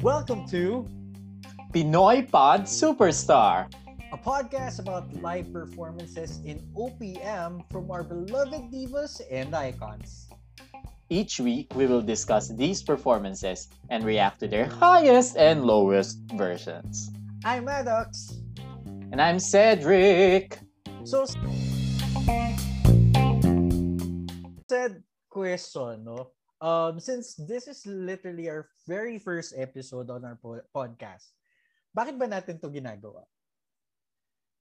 Welcome to Pinoy Pod Superstar, a podcast about live performances in OPM from our beloved divas and icons. Each week, we will discuss these performances and react to their highest and lowest versions. I'm Maddox. And I'm Cedric. So, said question, no? Um, since this is literally our very first episode on our po- podcast, bakit ba natin to ginagawa?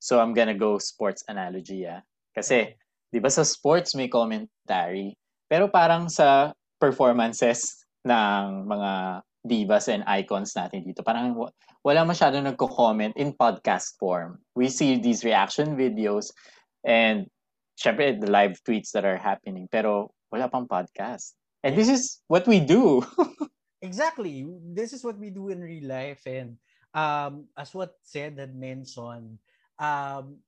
So I'm gonna go sports analogy, ah. Kasi, di ba sa sports may commentary, pero parang sa performances ng mga divas and icons natin dito, parang wala masyado nagko-comment in podcast form. We see these reaction videos and syempre the live tweets that are happening, pero wala pang podcast. And this is what we do. exactly. This is what we do in real life. And um, as what said had mentioned, um,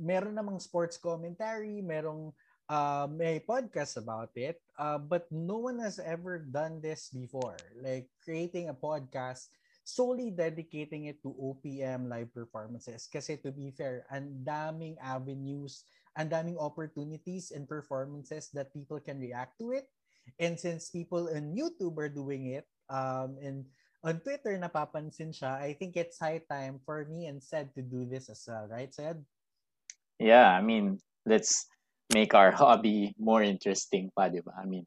meron namang sports commentary, merong uh, may podcast about it, uh, but no one has ever done this before. Like creating a podcast solely dedicating it to OPM live performances. Kasi to be fair, ang daming avenues, ang daming opportunities and performances that people can react to it. And since people on YouTube are doing it, um, and on Twitter napapansin siya, I think it's high time for me and Sed to do this as well, right, Sed? Yeah, I mean, let's make our hobby more interesting pa, di ba? I mean,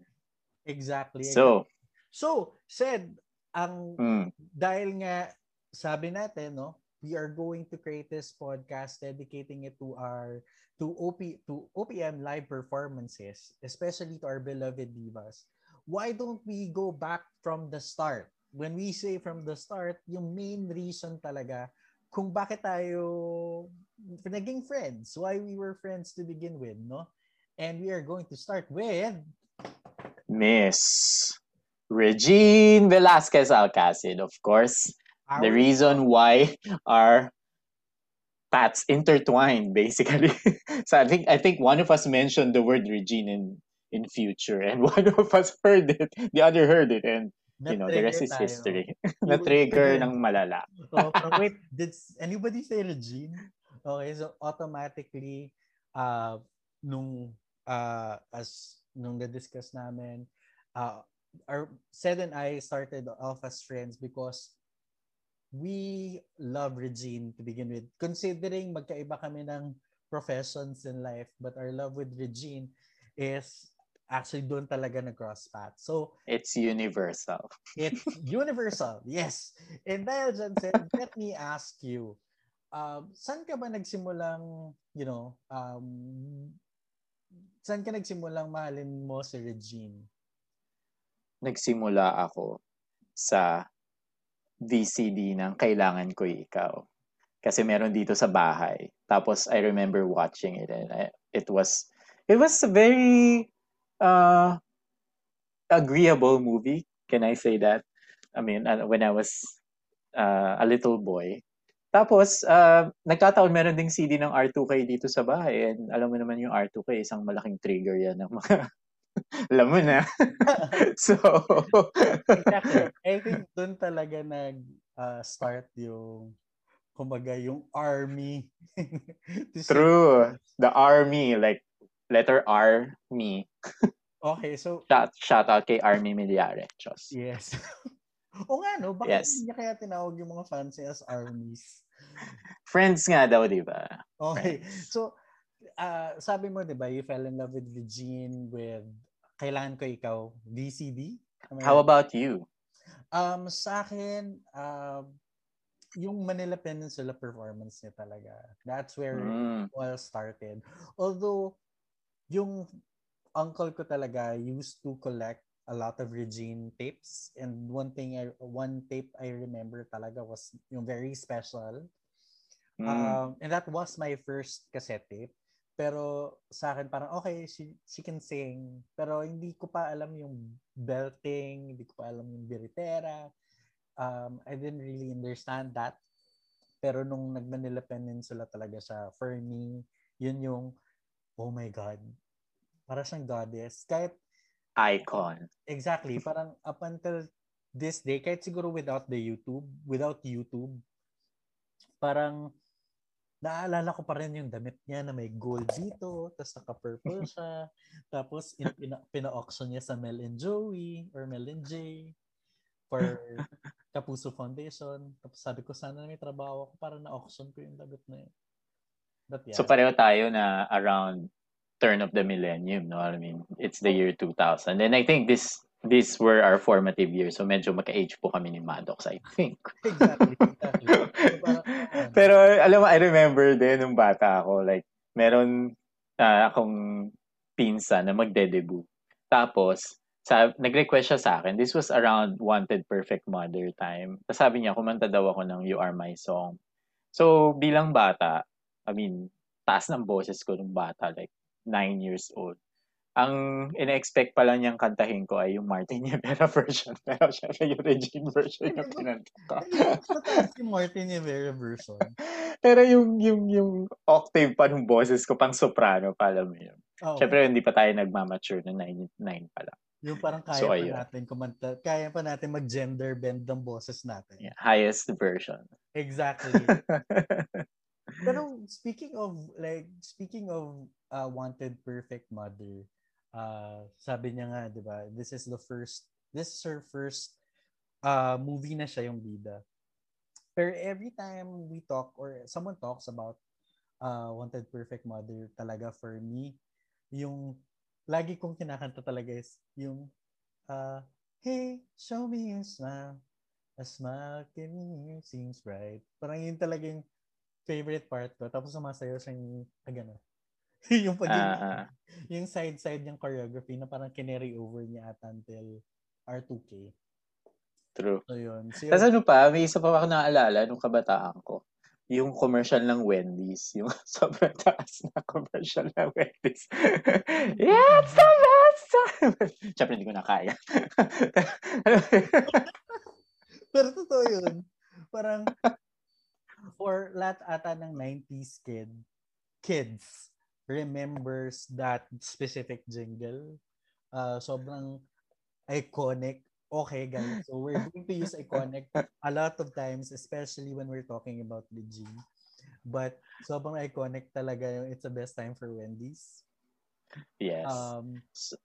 exactly. So, so Sed, ang mm. dahil nga sabi natin, no, we are going to create this podcast dedicating it to our to OP to OPM live performances, especially to our beloved divas. Why don't we go back from the start? When we say from the start, yung main reason talaga kung bakit tayo naging friends, why we were friends to begin with, no? And we are going to start with Miss Regine Velasquez Alcacid, of course. The reason why our paths intertwined basically. So i think i think one of us mentioned the word regine in in future and one of us heard it the other heard it and you know the rest is tayo. history. Na trigger. ng malala. So, wait. Did anybody say regine okay so automatically uh nung uh as nung na-discuss namin uh our Sed and I started off as friends because we love Regine to begin with. Considering magkaiba kami ng professions in life, but our love with Regine is actually doon talaga nag-cross path. So, it's universal. it's universal, yes. And dahil dyan, said, let me ask you, um, saan ka ba nagsimulang, you know, um, saan ka nagsimulang mahalin mo si Regine? Nagsimula ako sa VCD ng Kailangan Ko Ikaw. Kasi meron dito sa bahay. Tapos I remember watching it and it was it was a very uh, agreeable movie. Can I say that? I mean, uh, when I was uh, a little boy. Tapos, uh, nagkataon meron ding CD ng R2K dito sa bahay. And alam mo naman yung R2K, isang malaking trigger yan ng mga Alam mo na. so, exactly. I think doon talaga nag uh, start yung kumbaga yung army. True. The army like letter R me. okay, so shout, shout out kay Army Miliare. Chos. Yes. o nga no, bakit yes. niya kaya tinawag yung mga fans as armies? Friends nga daw, di ba? Okay. Friends. So, uh, sabi mo, di ba, you fell in love with Regine with Kailangan Ko Ikaw, VCD? How about you? Um, sa akin, uh, yung Manila Peninsula performance niya talaga. That's where mm. it all started. Although, yung uncle ko talaga used to collect a lot of Regine tapes and one thing I, one tape I remember talaga was yung very special mm. um, and that was my first cassette tape pero sa akin parang okay, she, she can sing. Pero hindi ko pa alam yung belting, hindi ko pa alam yung biritera. Um, I didn't really understand that. Pero nung nag-Manila Peninsula talaga siya, for me, yun yung, oh my God, para siyang goddess. Kahit icon. Exactly. Parang up until this day, kahit siguro without the YouTube, without YouTube, parang naalala ko pa rin yung damit niya na may gold dito, tapos naka-purple siya, tapos in, pina, pina-auction niya sa Mel and Joey or Mel and Jay for Kapuso Foundation. Tapos sabi ko, sana may trabaho ako para na-auction ko yung damit na yun. But yeah. So pareho tayo na around turn of the millennium, no? I mean, it's the year 2000. And I think this these were our formative years. So medyo magka-age po kami ni Maddox, I think. Exactly. exactly. Pero alam mo, I remember din nung bata ako, like, meron uh, akong pinsa na magde-debut. Tapos, sa, nag-request siya sa akin. This was around Wanted Perfect Mother time. Tapos sabi niya, kumanta daw ako ng You Are My Song. So, bilang bata, I mean, taas ng boses ko nung bata, like, nine years old ang ina-expect pa lang niyang kantahin ko ay yung Martin Rivera version. Pero syempre yung Regine version yung kinanta ko. yung Martin Rivera version. Pero yung, yung, yung octave pa ng boses ko, pang soprano pa, alam mo yun. Oh. Syempre hindi pa tayo nagmamature na 9, 9 pa lang. Yung parang kaya so, pa ayun. natin kumanta, kaya pa natin mag-gender bend ng boses natin. Yeah, highest version. Exactly. Pero speaking of like speaking of uh, wanted perfect mother, uh, sabi niya nga, 'di ba? This is the first this is her first uh, movie na siya yung bida. Pero every time we talk or someone talks about uh, Wanted Perfect Mother, talaga for me, yung lagi kong kinakanta talaga is yung uh, Hey, show me a smile. A smile can seems bright. Parang yun talaga yung favorite part ko. Tapos sumasayaw siyang, ah, gano'n. yung pag uh, uh, yung side-side niyang choreography na parang kinary over niya at until R2K. True. So yun. So. Tapos ano pa, may isa pa ako naalala nung kabataan ko. Yung commercial ng Wendy's. Yung sobrang taas na commercial ng Wendy's. It's the best time! Siyempre, hindi ko na kaya. Pero totoo yun. Parang, for lahat ata ng 90s kid, kids, remembers that specific jingle. Uh, sobrang iconic. Okay, guys. So we're going to use iconic a lot of times, especially when we're talking about the gene. But sobrang iconic talaga yung It's the Best Time for Wendy's. Yes. Um, so,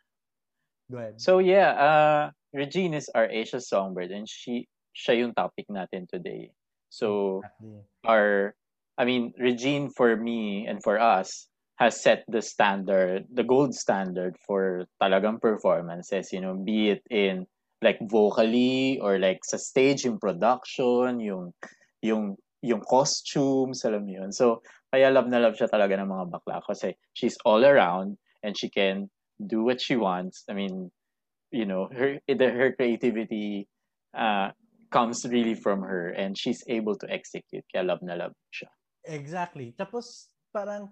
go ahead. So yeah, uh, Regine is our Asia songbird and she siya yung topic natin today. So exactly. our I mean Regine for me and for us has set the standard, the gold standard for talagang performances, you know, be it in like vocally or like sa stage in production, yung yung yung costumes, alam yun. So, kaya love na love siya talaga ng mga bakla kasi she's all around and she can do what she wants. I mean, you know, her her creativity uh, comes really from her and she's able to execute. Kaya love na love siya. Exactly. Tapos parang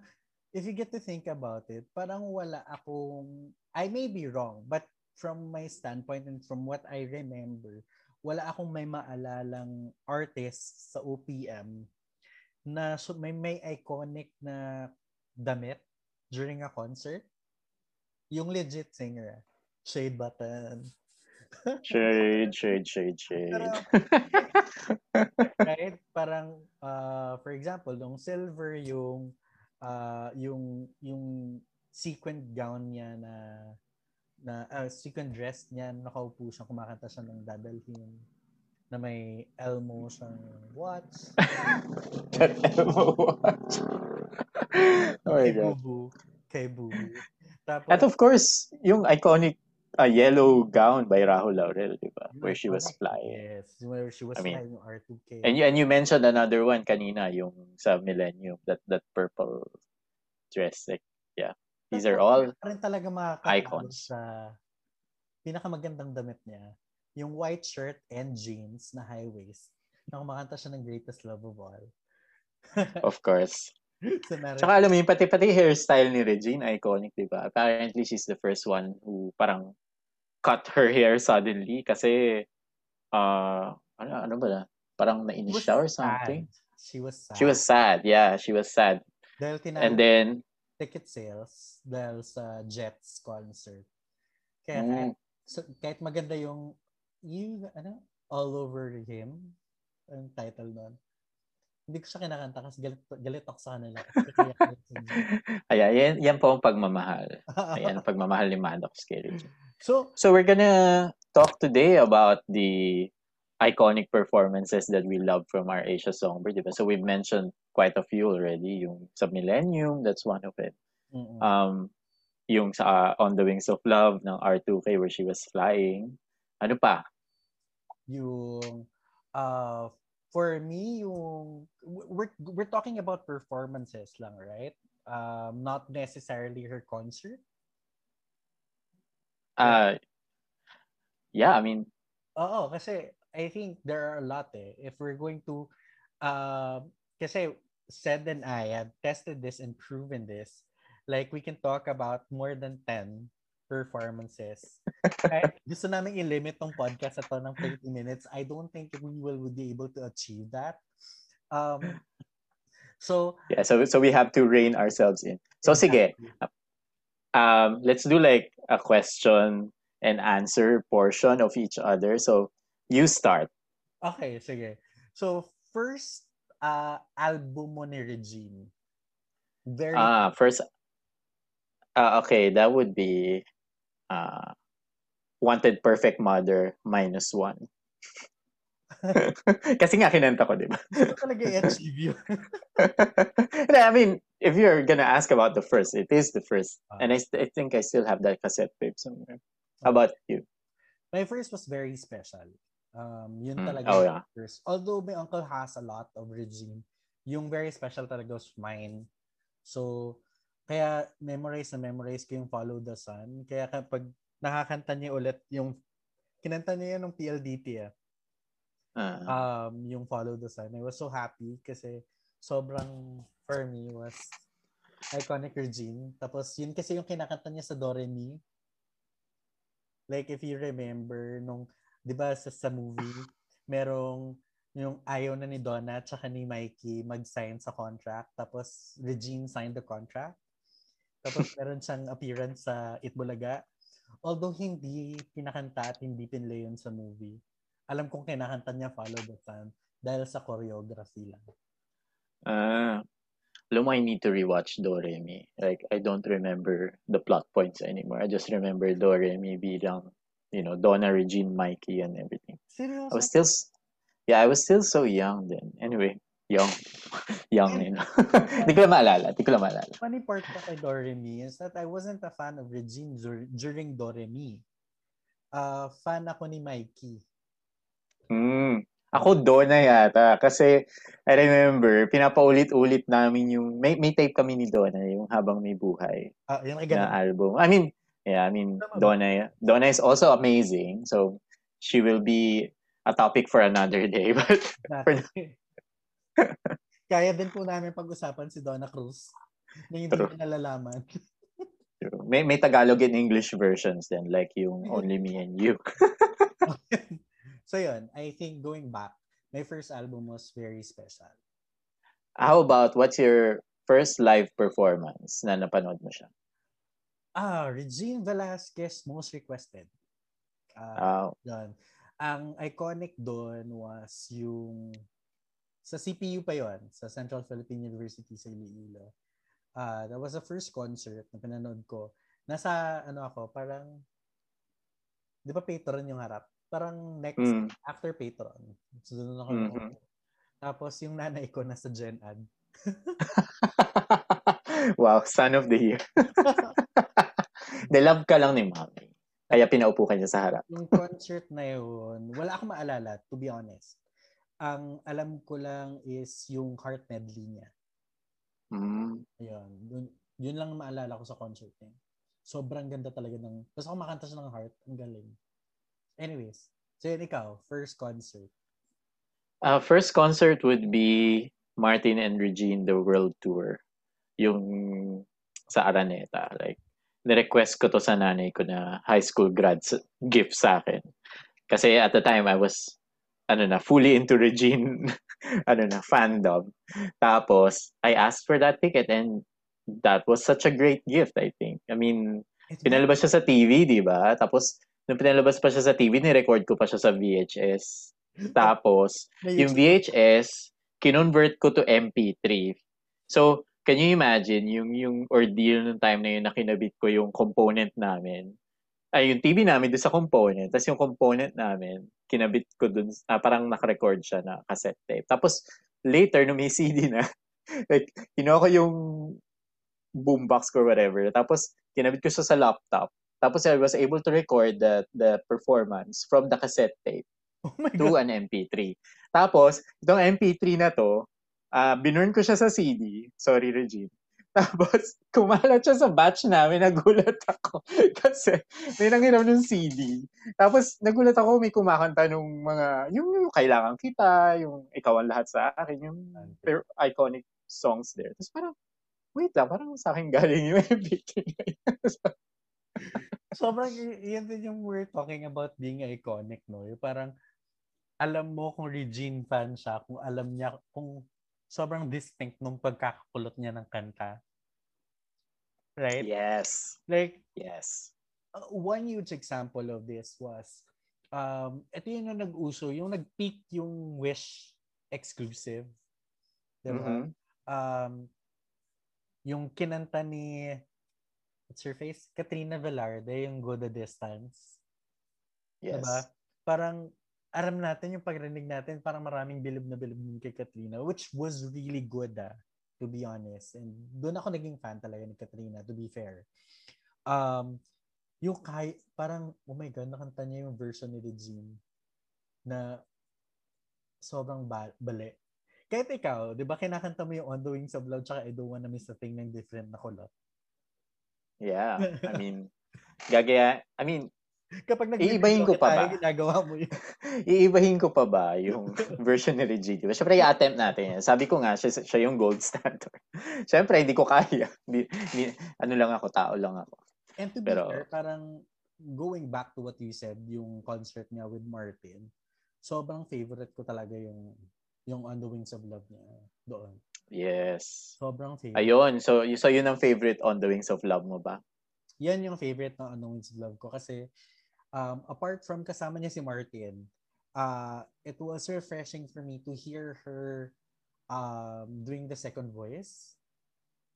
if you get to think about it, parang wala akong, I may be wrong, but from my standpoint and from what I remember, wala akong may maalalang artist sa OPM na so may may iconic na damit during a concert. Yung legit singer, Shade Button. shade, shade, shade, shade. Pero, right? Parang, uh, for example, yung Silver, yung uh, yung yung sequin gown niya na na uh, sequin dress niya nakaupo siya kumakanta siya ng dadalhin na may Elmo siyang watch. That Elmo watch. oh my kay God. Bubu. Kay Bubu. Tapos, At of course, yung iconic a yellow gown by Rahul Laurel, di ba? Where she was flying. Yes, where she was I mean, flying R2K. And you, and you mentioned another one kanina, yung sa Millennium, that that purple dress. Like, yeah. These are all rin talaga icons. Sa pinakamagandang damit niya, yung white shirt and jeans na high waist, na kumakanta siya ng Greatest Love of All. of course. Tsaka alam mo yung pati-pati hairstyle ni Regine, iconic, di ba? Apparently, she's the first one who parang cut her hair suddenly kasi uh, ano, ano ba na? Parang nainis siya or something. Sad. She was sad. She was sad. Yeah, she was sad. Dahil And then ticket sales dahil sa Jets concert. Kaya kahit, so, kahit maganda yung, yung, ano, all over him, ang title nun. Hindi ko siya kinakanta kasi galit, galit ako sa kanila. Ayan, yan, yan po ang pagmamahal. Ayan, ang pagmamahal ni Maddox kay Regine. So, so we're gonna talk today about the iconic performances that we love from our Asia Songbird. Diba? So we've mentioned quite a few already. Yung sa Millennium, that's one of it. Mm-mm. Um, yung sa uh, On the Wings of Love ng R2K where she was flying. Ano pa? Yung uh, for me, yung we're we're talking about performances lang, right? Um, not necessarily her concert. Uh, yeah, I mean, Oo, kasi I think there are a lot eh. If we're going to, uh, kasi Sed and I have tested this and proven this. Like, we can talk about more than 10 performances. Kahit gusto namin i-limit tong podcast ito ng 30 minutes, I don't think we will be able to achieve that. Um, so, yeah, so so we have to rein ourselves in. So exactly. sige, um, let's do like a question and answer portion of each other. So you start. Okay, sige. So first uh, album mo ni Regine. Very Ah, first uh, okay, that would be uh, Wanted Perfect Mother minus one. Kasi nga kinanta ko, di ba? Talaga i-achieve yun. I mean, if you're gonna ask about the first, it is the first. Uh, and I, I think I still have that cassette tape somewhere. How about you? My first was very special. Um, yun mm. talaga oh, yeah. first. Although my uncle has a lot of regime, yung very special talaga was mine. So, kaya memorize na memorize ko yung Follow the Sun. Kaya kapag nakakanta niya ulit yung kinanta niya yung PLDT ah. Uh-huh. Um, yung Follow the Sun. I was so happy kasi sobrang for me was iconic Regine. Tapos yun kasi yung kinakanta niya sa Do Re Mi. Like if you remember nung 'di ba sa, sa movie, merong yung ayaw na ni Donna at saka ni Mikey mag-sign sa contract tapos Regine signed the contract. Tapos meron siyang appearance sa Itbulaga. Although hindi pinakanta at hindi pinlay yun sa movie. Alam kong kinakanta niya Follow the Sun dahil sa choreography lang. Ah. Uh, alam mo, I need to rewatch Doremi. Like, I don't remember the plot points anymore. I just remember Doremi bilang you know, Donna, Regine, Mikey, and everything. Seriously? I was still, yeah, I was still so young then. Anyway, young. young din. Hindi ko lang maalala. Hindi ko lang maalala. Funny part pa kay Doremi is that I wasn't a fan of Regine during Doremi. Uh, fan ako ni Mikey. Hmm. Ako Donna yata. Kasi I remember, pinapaulit-ulit namin yung, may, may tape kami ni Donna yung habang may buhay. Ah, yung na album. I mean, Yeah, I mean, Donna, Donna is also amazing. So she will be a topic for another day. But for Kaya din po namin pag-usapan si Donna Cruz na hindi True. nalalaman. May, may Tagalog and English versions then, like yung Only Me and You. so yun, I think going back, my first album was very special. How about, what's your first live performance na napanood mo siya? Ah, Regine Velasquez most requested. Uh, oh. Doon. Ang iconic doon was yung sa CPU pa yon sa Central Philippine University sa Iloilo. Uh, that was the first concert na pinanood ko. Nasa ano ako, parang di ba patron yung harap? Parang next mm. after patron. So doon ako mm-hmm. Tapos yung nanay ko nasa Gen Ad. wow, son of the year. De love ka lang ni mami. Kaya pinaupo ka niya sa harap. Yung concert na yun, wala akong maalala, to be honest. Ang alam ko lang is yung heart medley niya. Mm. Ayun. Yun, yun lang maalala ko sa concert niya. Sobrang ganda talaga ng... Kung makanta siya ng heart, ang galing. Anyways, so yun ikaw, first concert. Uh, first concert would be Martin and Regine, the world tour. Yung sa Araneta. Like, ni-request ko to sa nanay ko na high school grad gift sa akin. Kasi at the time, I was, ano na, fully into Regine, ano na, fandom. Tapos, I asked for that ticket and that was such a great gift, I think. I mean, Pinalabas siya sa TV, di ba? Tapos, nung pinalabas pa siya sa TV, ni-record ko pa siya sa VHS. Tapos, yung VHS, kinonvert ko to MP3. So, can you imagine yung yung ordeal ng time na yun na kinabit ko yung component namin? Ay, yung TV namin doon sa component. Tapos yung component namin, kinabit ko doon, ah, parang nakarecord siya na cassette tape. Tapos, later, nung may CD na, like, kinuha ko yung boombox or whatever. Tapos, kinabit ko siya sa laptop. Tapos, I was able to record the, the performance from the cassette tape Oh my to God. an MP3. Tapos, itong MP3 na to, uh, binurn ko siya sa CD. Sorry, Regine. Tapos, kumalat siya sa batch namin, nagulat ako. Kasi, may nangiram ng CD. Tapos, nagulat ako, may kumakanta nung mga, yung, yung kailangan kita, yung ikaw ang lahat sa akin, yung per- iconic songs there. Tapos parang, wait lang, parang sa akin galing yung MP3 na yun. Sobrang, yun din yung we're talking about being iconic, no? Yung parang, alam mo kung Regine fan siya, kung alam niya, kung sobrang distinct nung pagkakakulot niya ng kanta. Right? yes. Like, Yes. uh, one huge example of this was, um, ito yun yung nag-uso, yung nag-peak yung Wish exclusive. Diba? Mhm. Um, yung kinanta ni, what's her face? Katrina Velarde, yung Go the Distance. Yes. Diba? Parang, aram natin yung pagrinig natin, parang maraming bilib na bilib din kay Katrina, which was really good, ah, to be honest. And doon ako naging fan talaga ni Katrina, to be fair. Um, yung kay, parang, oh my God, nakanta niya yung version ni Regine na sobrang ba- bali. Kahit ikaw, di ba kinakanta mo yung On the Wings of Love tsaka I Don't Wanna Miss a Thing ng different na kulot? Yeah. I mean, gagaya, I mean, Kapag nag Iibahin ko pa ba? ginagawa mo yun. iibahin ko pa ba yung version ni Reggie? Diba? Siyempre, i-attempt natin yan. Sabi ko nga, siya, siya yung gold standard. Siyempre, hindi ko kaya. Hindi, hindi- ano lang ako, tao lang ako. And to be Pero- fair, parang going back to what you said, yung concert niya with Martin, sobrang favorite ko talaga yung yung On the Wings of Love niya doon. Yes. Sobrang favorite. Ayun. So, so yun ang favorite On the Wings of Love mo ba? Yan yung favorite ng On the Wings of Love ko kasi um, apart from kasama niya si Martin, uh, it was refreshing for me to hear her um, doing the second voice.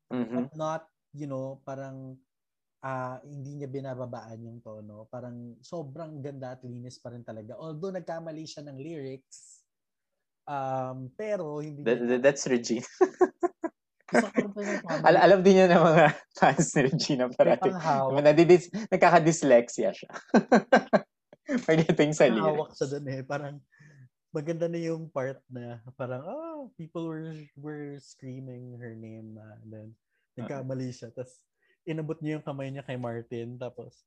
Mhm. but not, you know, parang ah hindi niya binababaan yung tono. Parang sobrang ganda at linis pa rin talaga. Although nagkamali siya ng lyrics, um, pero hindi That, niya... that's Regina. Sakto Al- alam din niya ng mga fans ni Regina parati. Nadidis, nagkaka-dyslexia siya. Pagdating sa lyrics. siya dun eh. Parang maganda na yung part na parang, oh, people were were screaming her name na. then, nagkamali siya. Tapos, inabot niya yung kamay niya kay Martin. Tapos,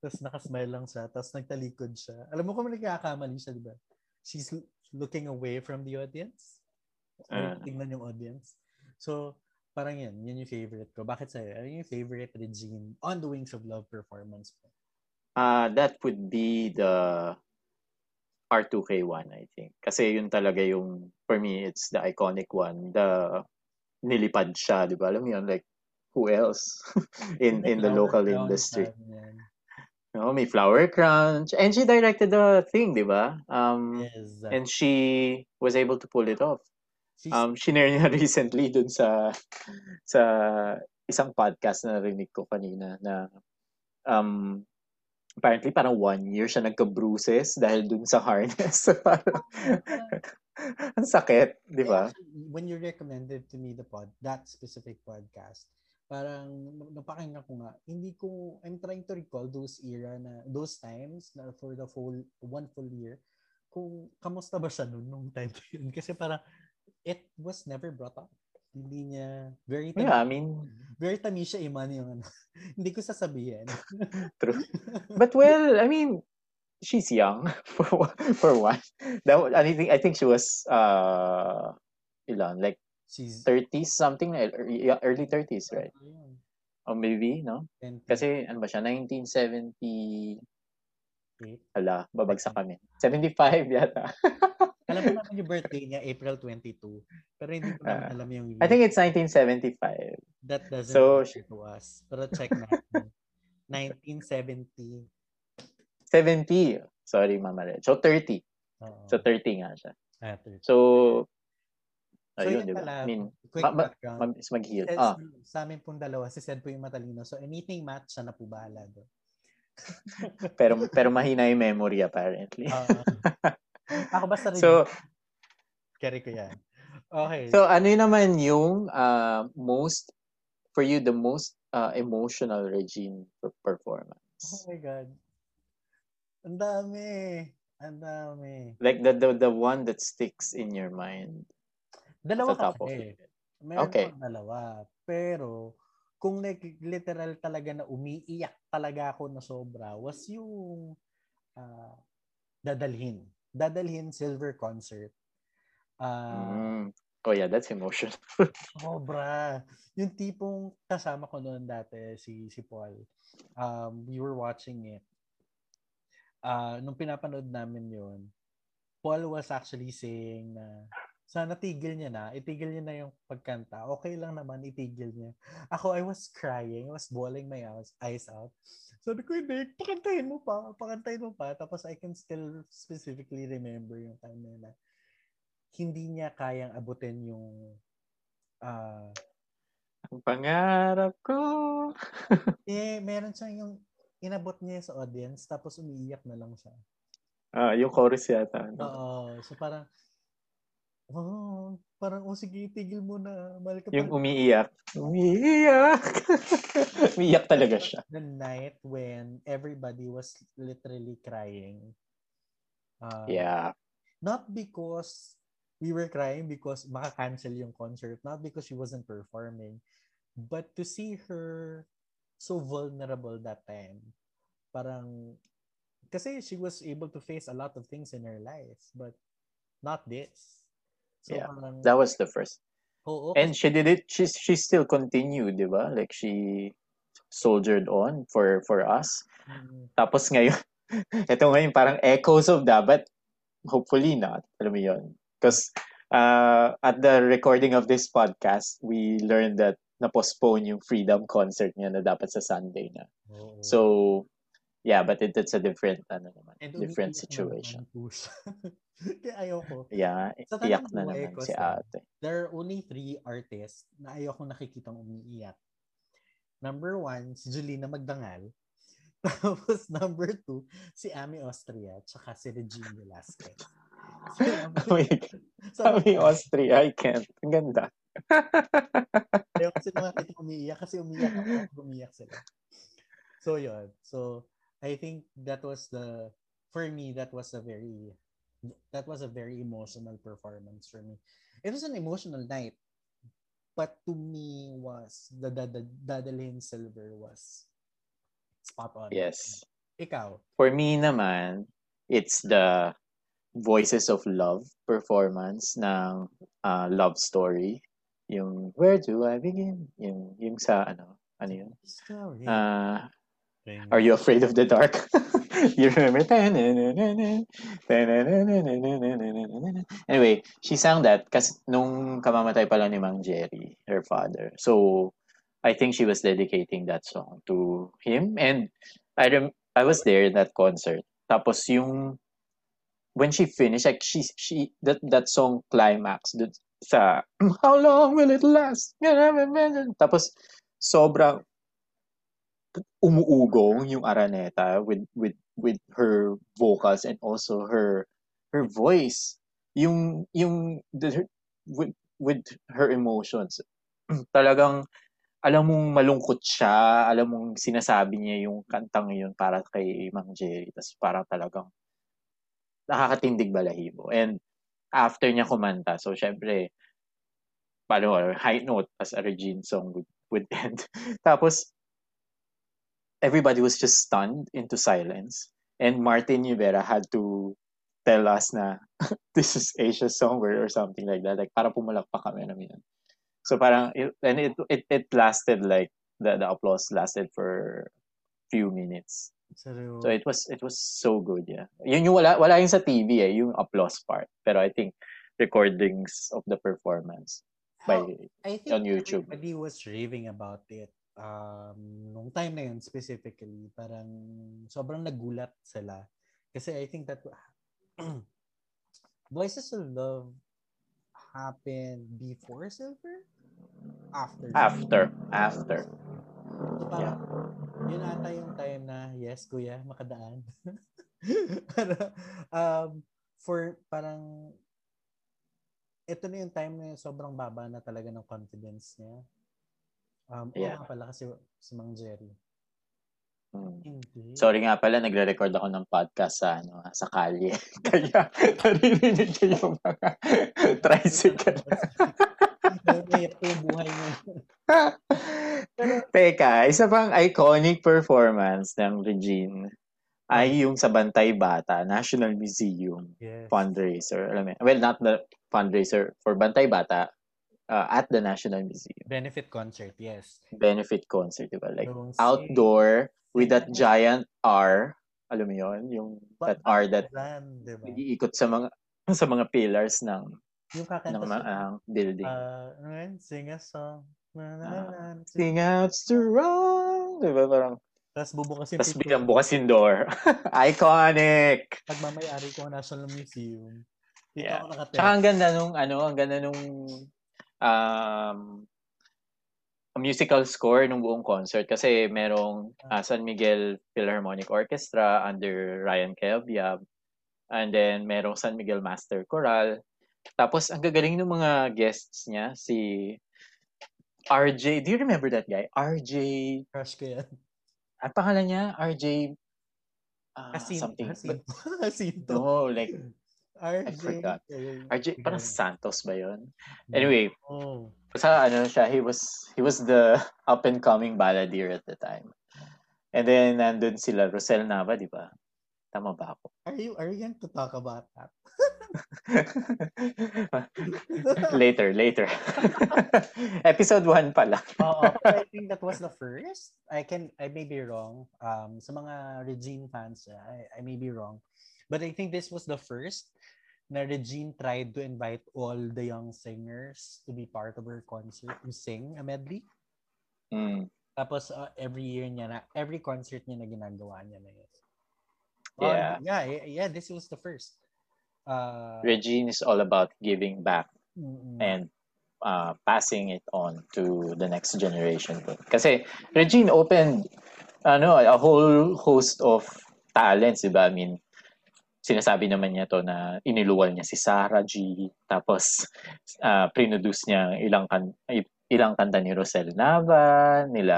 tapos nakasmile lang siya. Tapos, nagtalikod siya. Alam mo kung nagkakamali siya, di ba? She's looking away from the audience. Ah. Tingnan yung audience. So, parang yan. Yan yung favorite ko. Bakit sa'yo? Ano yung favorite Regine on the Wings of Love performance mo? Ah, that would be the R2K1, I think. Kasi yun talaga yung, for me, it's the iconic one. The nilipad siya, di ba? Alam mo yun, like, who else in in the local industry? No, may Flower Crunch. And she directed the thing, di ba? Um, Yes. and she was able to pull it off. Um, shinare niya recently dun sa sa isang podcast na narinig ko kanina na um, apparently parang one year siya nagka-bruises dahil dun sa harness. parang, ang sakit, di ba? When you recommended to me the pod, that specific podcast, parang napakinggan ko nga, hindi ko, I'm trying to recall those era na, those times na for the full, one full year, kung kamusta ba siya noon nung time to yun. Kasi parang, it was never brought up. Hindi niya, very Yeah, I mean, very Tamisha Iman yung ano. hindi ko sasabihin. true. But well, I mean, she's young for for one. That wa- I think I think she was uh ilan like She's 30s something early, yeah, early 30s, right? Ayun. Or maybe, no? 20, Kasi ano ba siya 1970 eight. Hala, babagsak kami. 75 yata. Alam ko naman yung birthday niya, April 22. Pero hindi ko naman Ah. alam yung I think it's 1975. That doesn't So, matter to us. Pero check natin. 1970. 70. Sorry, Mama Red. So, 30. Oo. So, 30 nga siya. Ah, 30. So, So, ayun, yun ba? pala, I mean, quick ma- ma- background. mabilis mag-heal. Sed- Ah, Sa amin pong dalawa, si Sed po yung matalino. So anything match, siya na po bahala doon. pero, pero mahina yung memory apparently. Ah, ako basta rin. so, carry ko yan. Okay. so ano yun naman yung uh, most, for you, the most uh, emotional Regine per- oh performance? my God. Ang dami. Ang dami. Like the, the the one that sticks in your mind. Dalawa kasi. it. Meron Okay. dalawa. Pero, kung like, literal talaga na umiiyak talaga ako na sobra was yung ah, dadalhin. Dadalhin Silver Concert. Ah, Mm. Oh yeah, that's emotional. Sobra. Yung tipong kasama ko noon dati, si, si Paul. Um, we were watching it. Ah, nung pinapanood namin yun, Paul was actually saying na sana tigil niya na, itigil niya na yung pagkanta. Okay lang naman, itigil niya. Ako, I was crying. I was bawling my eyes, out. Sabi ko, hindi, pakantahin mo pa, pakantahin mo pa. Tapos I can still specifically remember yung time na na hindi niya kayang abutin yung ah Ang pangarap ko. eh meron siyang yung inabot niya sa audience tapos umiiyak na lang siya. Ah, yung chorus yata. no? Oo, so parang oh, parang oh sige, tigil mo na. Mahal ka Yung pa. umiiyak. Umiiyak. umiiyak talaga siya. The night when everybody was literally crying. Uh, Yeah. Not because we were crying because maka-cancel yung concert. Not because she wasn't performing. But to see her so vulnerable that time. Parang, kasi she was able to face a lot of things in her life. But not this. So Yeah. parang, That was the first. oo, And she did it. She she still continued, di ba? Like she soldiered on for for us. Mm, Tapos ngayon, ito ngayon parang echoes of that, but hopefully not. Alam mo yun. Because uh, at the recording of this podcast, we learned that na-postpone yung Freedom concert niya na dapat sa Sunday na. oo. So, yeah, but it, it's a different, ano naman, And different situation. Kaya ayoko. Yeah, Sa iyak na naman ko, si sir, ate. there are only three artists na ayoko nakikitang umiiyak. Number one, si Julina Magdangal. Tapos number two, si Ami Austria. Tsaka si Regine Velasquez. Wait, Sabi Austria, I can't. Ang ganda. ayoko sila makita umiiyak kasi umiiyak ako umiiyak sila. So yun. So I think that was the for me that was a very that was a very emotional performance for me. It was an emotional night. But to me was the, the, the Dadalhin Silver was spot on. Yes. Ikaw. For me naman, it's the Voices of Love performance ng uh, Love Story. Yung Where Do I Begin? Yung, yung sa ano, ano yun? Story. Uh, Are You Afraid of the Dark? you remember? Anyway, she sang that kasi nung kamamatay pala ni Mang Jerry, her father. So, I think she was dedicating that song to him. And I rem- I was there in that concert. Tapos yung when she finished, like she she that that song climax that sa How long will it last? Tapos sobrang umuugong yung Araneta with with with her vocals and also her her voice. Yung yung the, with with her emotions. Talagang alam mong malungkot siya alam mong sinasabi niya yung kantang yun para kay Mang Jerry tas parang talagang nakakatindig balahibo. And after niya kumanta so syempre paano high note as a Regine song would would end tapos everybody was just stunned into silence. And Martin Rivera had to tell us na this is Asia's songbird or something like that. Like, para pumalakpak kami namin yun. So parang, it, and it, it, it lasted like, the, the applause lasted for few minutes. So, So it was, it was so good, yeah. Yun yung wala, wala yung sa TV eh, yung applause part. Pero I think recordings of the performance by I think on YouTube. everybody was raving about it. Um, nung time na yun specifically, parang sobrang nagulat sila. Kasi I think that Voices of Love happened before Silver? After. After. After. So parang, yeah. yun ata yung time na, yes, kuya, makadaan. Para, um, for parang, ito na yung time na sobrang baba na talaga ng confidence niya. Um, yeah. Oo pala kasi si Mang Jerry. Hmm. Sorry nga pala, nagre-record ako ng podcast sa ano sa kalye. Kaya naririnig ko yung mga tricycle. Mayroon yung buhay mo. Teka, isa pang iconic performance ng Regine ay yung sa Bantay Bata National Museum yes. fundraiser. Alam mo, well, not the fundraiser for Bantay Bata, uh, at the National Museum. Benefit concert, yes. Benefit concert, diba? Like, Don't outdoor, with that giant R. Alam mo yon Yung that R that diba? nag-iikot sa mga sa mga pillars ng yung ng mga uh, building. Uh, sing a song. Na, na, uh, sing out strong. Diba? Parang tapos bubukasin Tapos biglang bukasin door. Iconic! Pagmamayari ko National Museum. Dito yeah. ako nakatira. Tsaka ang ganda nung, ano, ang ganda nung um, musical score ng buong concert kasi merong uh, San Miguel Philharmonic Orchestra under Ryan Cayabyab and then merong San Miguel Master Choral. Tapos ang gagaling ng mga guests niya si RJ do you remember that guy? RJ crush ko yan. Ang pangalan niya? RJ uh, Hasin, something. Hasin. Hasin no like RJ. I forgot. RJ, parang Santos ba yun? Anyway, oh. sa ano siya, he was, he was the up and coming balladeer at the time. And then, nandun sila, Rosel Nava, di ba? Tama ba ako? Are you, are you going to talk about that? later, later. Episode 1 pala. Oo, I think that was the first. I can, I may be wrong. Um, sa mga Regine fans, I, I may be wrong. But I think this was the first na Regine tried to invite all the young singers to be part of her concert to sing a medley. Mm. Tapos uh, every year niya na every concert niya na ginagawa niya na yun. Yeah. Uh, yeah, yeah, this was the first. Uh, Regine is all about giving back mm-hmm. and uh, passing it on to the next generation. Kasi Regine opened ano, a whole host of talents, diba? I mean, sinasabi naman niya to na iniluwal niya si Sarah G. Tapos, uh, produce niya ilang, kan ilang kanta ni Rosel Nava, nila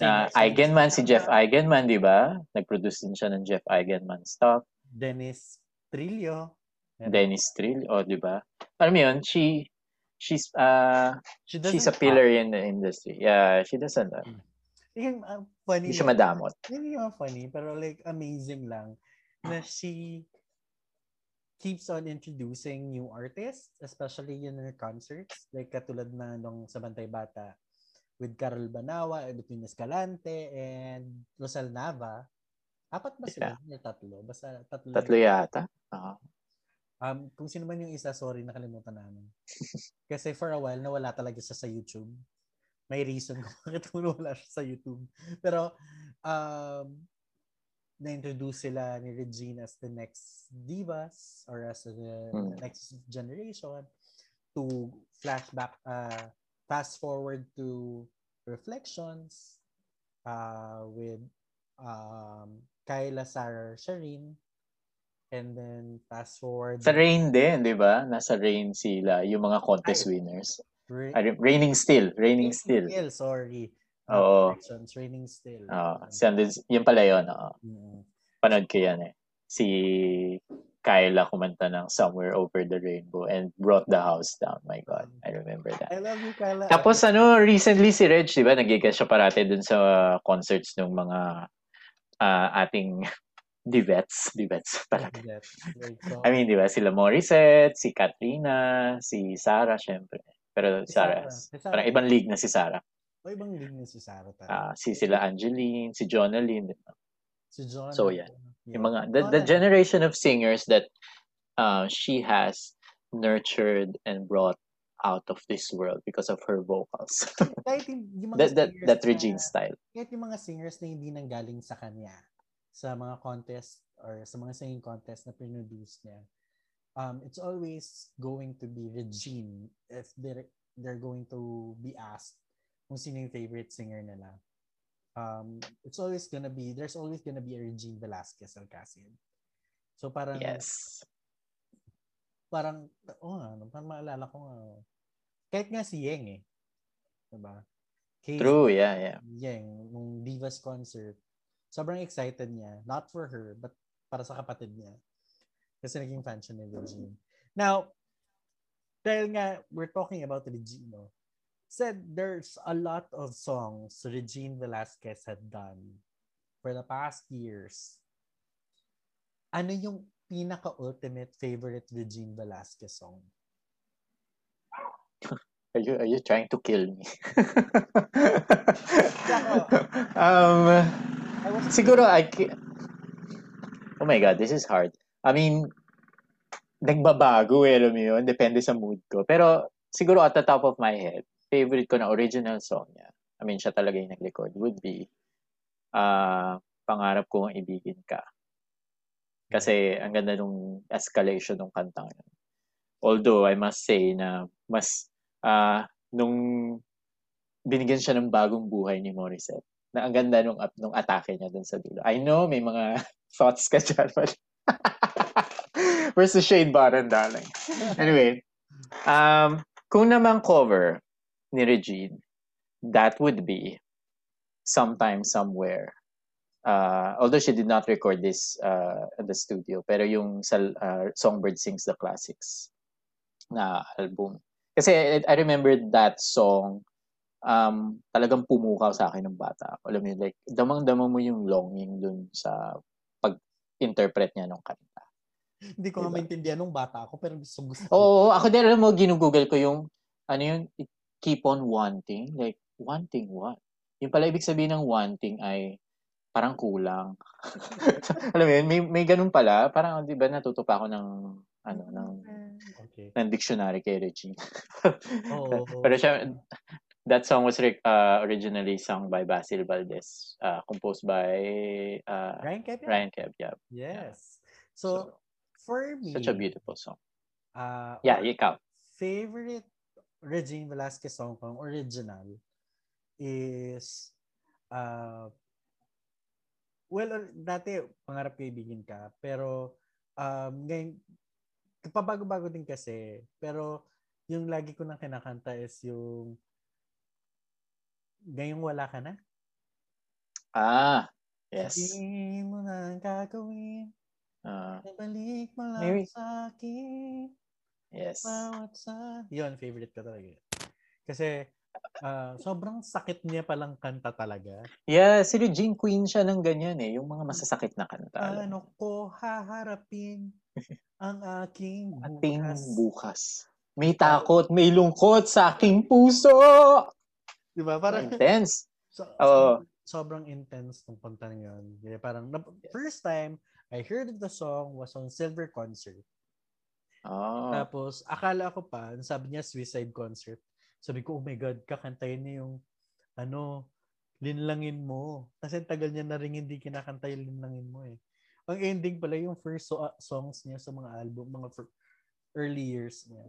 uh, Eigenman, si Jeff Eigenman, di ba? Nag-produce din siya ng Jeff Eigenman stuff. Dennis Trillo. Dennis Trillo, oh, di ba? Alam mo yun, she, she's, uh, she she's a pillar in the industry. Yeah, she doesn't. Uh, yung, uh, funny. Hindi siya madamot. Hindi yung funny, pero like amazing lang na she keeps on introducing new artists, especially in her concerts. Like katulad na nung sa Bantay Bata with Carol Banawa, between Escalante, and Rosal Nava. Apat ba sila? Yeah. Tatlo? Basta tatlo. Tatlo yata. Uh-huh. Um, kung sino man yung isa, sorry, nakalimutan namin. Kasi for a while, nawala talaga siya sa YouTube. May reason kung bakit wala siya sa YouTube. Pero, um, na-introduce sila ni Regina as the next divas or as the, mm. next generation to flashback, uh, fast forward to reflections uh, with um, Kyla, Sarah, Shireen, and then fast forward. Sa Rain din, di ba? Nasa Rain sila, yung mga contest Ay, winners. Ra- Ay, raining still, raining still. still. Sorry. Oo. Training still. Oo. Si Andun, yun pala yun. Oo. Mm-hmm. Panood ko yan eh. Si Kyla kumanta ng Somewhere Over the Rainbow and brought the house down. My God, I remember that. I love you, Kyla. Tapos ano, recently si Reg, di ba, nagigas siya parate dun sa concerts ng mga uh, ating divets, divets talaga. I mean, di ba, sila Morissette, si Katrina, si Sarah, syempre. Pero si Sarah, Sarah. Sarah. parang ibang league na si Sarah. O ibang na si Sarah talaga. Uh, si sila Angeline, si Jonaline. Si John. So yeah. yeah. Yung mga the, the generation of singers that uh, she has nurtured and brought out of this world because of her vocals. Kahit yung yung mga that that that na- Regine style. kahit yung mga singers na hindi nanggaling sa kanya sa mga contest or sa mga singing contest na produce niya um it's always going to be Regine if they're they're going to be asked kung sino yung favorite singer nila um it's always gonna be there's always gonna be a Regine Velasquez Alcacid so parang Yes. parang oh nga, parang maalala ko nga kahit nga si Yeng eh diba Case True, yeah, yeah. Yang, nung Divas concert, sobrang excited niya. Not for her, but para sa kapatid niya. Kasi naging fan siya ni Regine. Now, dahil nga, we're talking about Regine, no? Said there's a lot of songs Regine Velasquez had done for the past years. Ano yung pinaka-ultimate favorite Regine Velasquez song? Are you are you trying to kill me? Um siguro I Oh my god, this is hard. I mean, nagbabago eh, alam mo yun. Depende sa mood ko. Pero siguro at the top of my head, favorite ko na original song niya, I mean, siya talaga yung nag-record, would be uh, Pangarap Kong Ibigin Ka. Kasi ang ganda nung escalation ng kantang yun. Although, I must say na mas ah nung binigyan siya ng bagong buhay ni Morissette, na ang ganda nung, nung atake niya dun sa dulo. I know may mga thoughts ka dyan, but where's the shade button, darling? Anyway, um, kung naman cover ni Regine, that would be sometime somewhere. Uh, although she did not record this uh, in the studio, pero yung sa uh, Songbird Sings the Classics na album. Kasi I, I remember that song um, talagang pumukaw sa akin ng bata. Alam mo like, damang-dama mo yung longing dun sa pag-interpret niya ng kanta. Hindi ko nga Diba? maintindihan nung bata ako, pero gusto gusto. Oo, ako din, alam mo, ginugoogle ko yung, ano yun, it- keep on wanting. Like, wanting what? Yung pala ibig sabihin ng wanting ay parang kulang. alam mo yun, may, may ganun pala. Parang, di ba, natuto pa ako ng, ano, ng, Okay. ng dictionary kay Regine. Oo. Pero siya, that song was uh, originally sung by Basil Valdez, uh, composed by uh, Ryan Kepia? Ryan Keb. Yeah, Yes. So, for me, such a beautiful song. uh, Yeah, ikaw. favorite Regine Velasquez song pang original is uh, well, or- dati pangarap kaibigan ka, pero um, ngayon, pabago-bago din kasi, pero yung lagi ko nang kinakanta is yung ngayong wala ka na. Ah, yes. Hindi mo na gagawin. Uh, Nabalik mo lang Maybe- sa akin. Yes. Bawat sa... Yun, favorite ko talaga. Kasi ah, sobrang sakit niya palang kanta talaga. Yeah, si Regine Queen siya ng ganyan eh, yung mga masasakit na kanta. Ano ko haharapin ang aking Ating bukas. bukas. May takot, may lungkot sa aking puso. Di ba? Parang Intense. so, Oo. sobrang intense ng kanta yun. Parang first time I heard the song was on Silver Concert. Oh. Tapos, akala ko pa, sabi niya suicide concert. Sabi ko, oh my God, kakantayin niya yung, ano, linlangin mo. Kasi tagal niya na rin hindi kinakanta linlangin mo eh. Ang ending pala yung first so- songs niya sa mga album, mga fir- early years niya.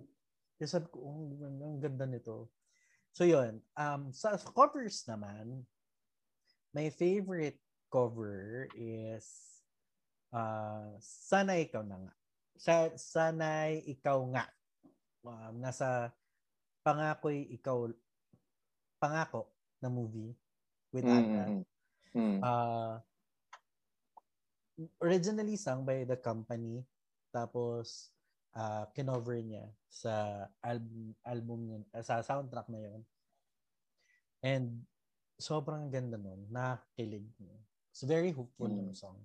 Kaya sabi ko, oh, ang ganda nito. So yun, um, sa covers naman, my favorite cover is uh, Sana Ikaw na nga. Sa, sana'y ikaw nga. Um, nasa Pangako'y Ikaw, Pangako na movie with Anna. Mm, mm, mm. Uh, originally sung by the company, tapos uh, kinover niya sa album, album niya, uh, sa soundtrack na yun. And sobrang ganda nun. Nakakilig. It's very hopeful Mm. yung song.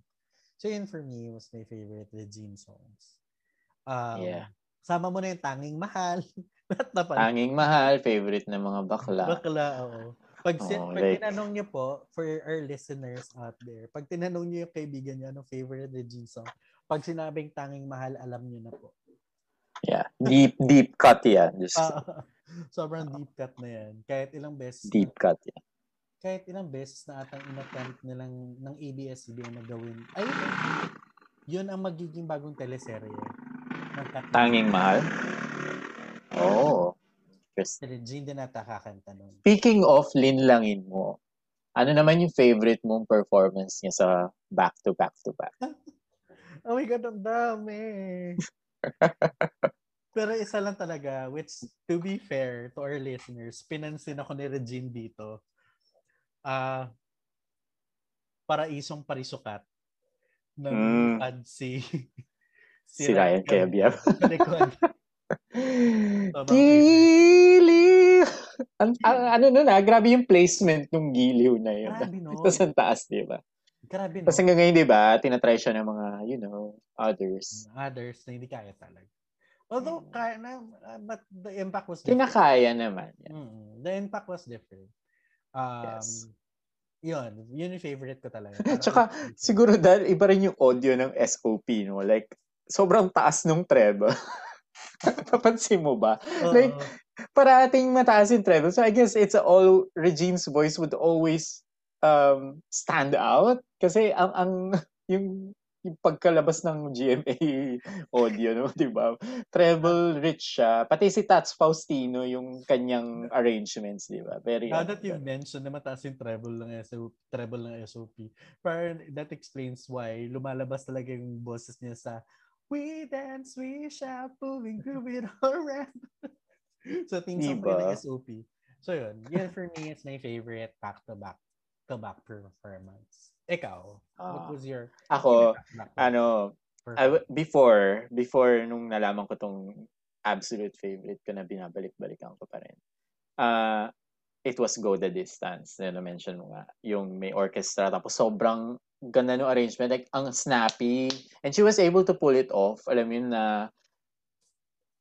So yun for me was my favorite Regine songs. Um, Yeah. Sama mo na yung Tanging Mahal. Lahat na pala. Tanging mahal, favorite ng mga bakla. Bakla, oo. Pag, si- Oo, pag like- tinanong niyo po, for our listeners out there, pag tinanong niyo yung kaibigan niyo, anong favorite Regine song, pag sinabing tanging mahal, alam niyo na po. Yeah. Deep, deep cut yan. Just, Ah, Sobrang deep cut na yan. Kahit ilang beses. Deep cut yan. Kahit ilang beses na atang inattempt nilang ng ABS-CBN na gawin. Ay, yun ang magiging bagong teleserye. Tanging mahal? Oo. Oh. Si Regine din ata kakanta nun. Speaking of linlangin mo, ano naman yung favorite mong performance niya sa back to back to back? Oh my God, ang dami. Pero isa lang talaga, which to be fair to our listeners, pinansin ako ni Regine dito. Ah, paraisong parisukat ng Mm. ad si Si Ryan. Sobrang Giliw! Ang, ang, ano nun ah, grabe yung placement ng giliw na yun. Grabe no. Tapos ang taas, di ba? Grabe no. Tapos hanggang ngayon, di ba, tinatry siya ng mga, you know, others. Others na hindi kaya talaga. Although, kaya na, uh, but the impact was Kinakaya naman. Yan. Mm, the impact was different. Um, Yes. Yun, yun yung favorite ko talaga. Tsaka, siguro dahil iba rin yung audio ng SOP, no? Like, sobrang taas nung treble. Papansin mo ba? Oo. like, Parating mataas yung treble. So I guess it's all, Regine's voice would always um, stand out. Kasi ang, ang yung, yung pagkalabas ng GMA audio, no, di ba? Treble rich siya. Pati si Tats Faustino, yung kanyang arrangements, di ba? Very, Now ano, that you mentioned na mataas yung treble ng SOP, treble ng SOP, parang that explains why lumalabas talaga yung boses niya sa We dance, we shout, moving, grooving around. so, theme song Diba? pa ng SOP. So, yun. Yun for me is my favorite back-to-back to-back performance. Ikaw, what Ah, was your ako, back-to-back ano? I before, before nung nalaman ko tong absolute favorite ko na binabalik-balikan ko pa rin. Uh, it was Go the Distance. Na na-mention mo nga. Yung may orchestra. Tapos sobrang ganda ng arrangement. Like, ang snappy. And she was able to pull it off. Alam mo yun na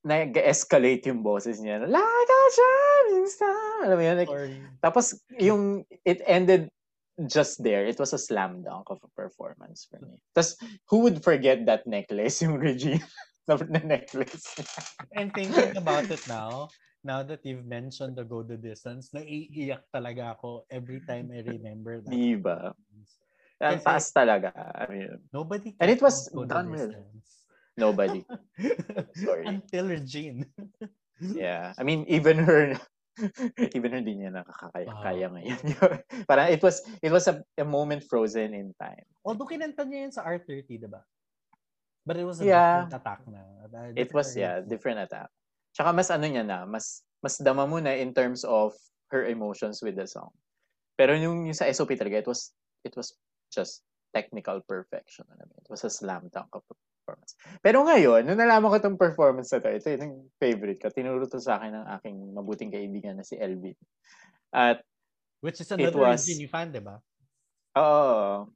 nag-escalate yung boses niya. Like a shining star. Alam mo yun? Like, Sorry. tapos yung it ended just there. It was a slam dunk of a performance for me. Tapos who would forget that necklace, yung Regine na, na necklace. And thinking about it now, now that you've mentioned the go the distance, naiiyak talaga ako every time I remember that. Di ba? Ang taas talaga. I mean, Nobody And it was done well. nobody. Sorry. Until Regine. Yeah. I mean, even her even her di niya nakakaya kaya ngayon. Parang it was it was a, a moment frozen in time. Although kinanta niya yun sa R30, diba? But it was a Yeah. different attack na. Uh, It was different yeah, different attack. Tsaka mas ano niya na, mas mas dama mo na in terms of her emotions with the song. Pero yung, yung sa SOP talaga, it was it was just technical perfection. Alam mo, It was a slam dunk of performance. Pero ngayon, nung nalaman ko itong performance na to, ito yung favorite ko. Tinuro to sa akin ng aking mabuting kaibigan na si Elvin. At Which is another was- Regine fan, diba? Oo.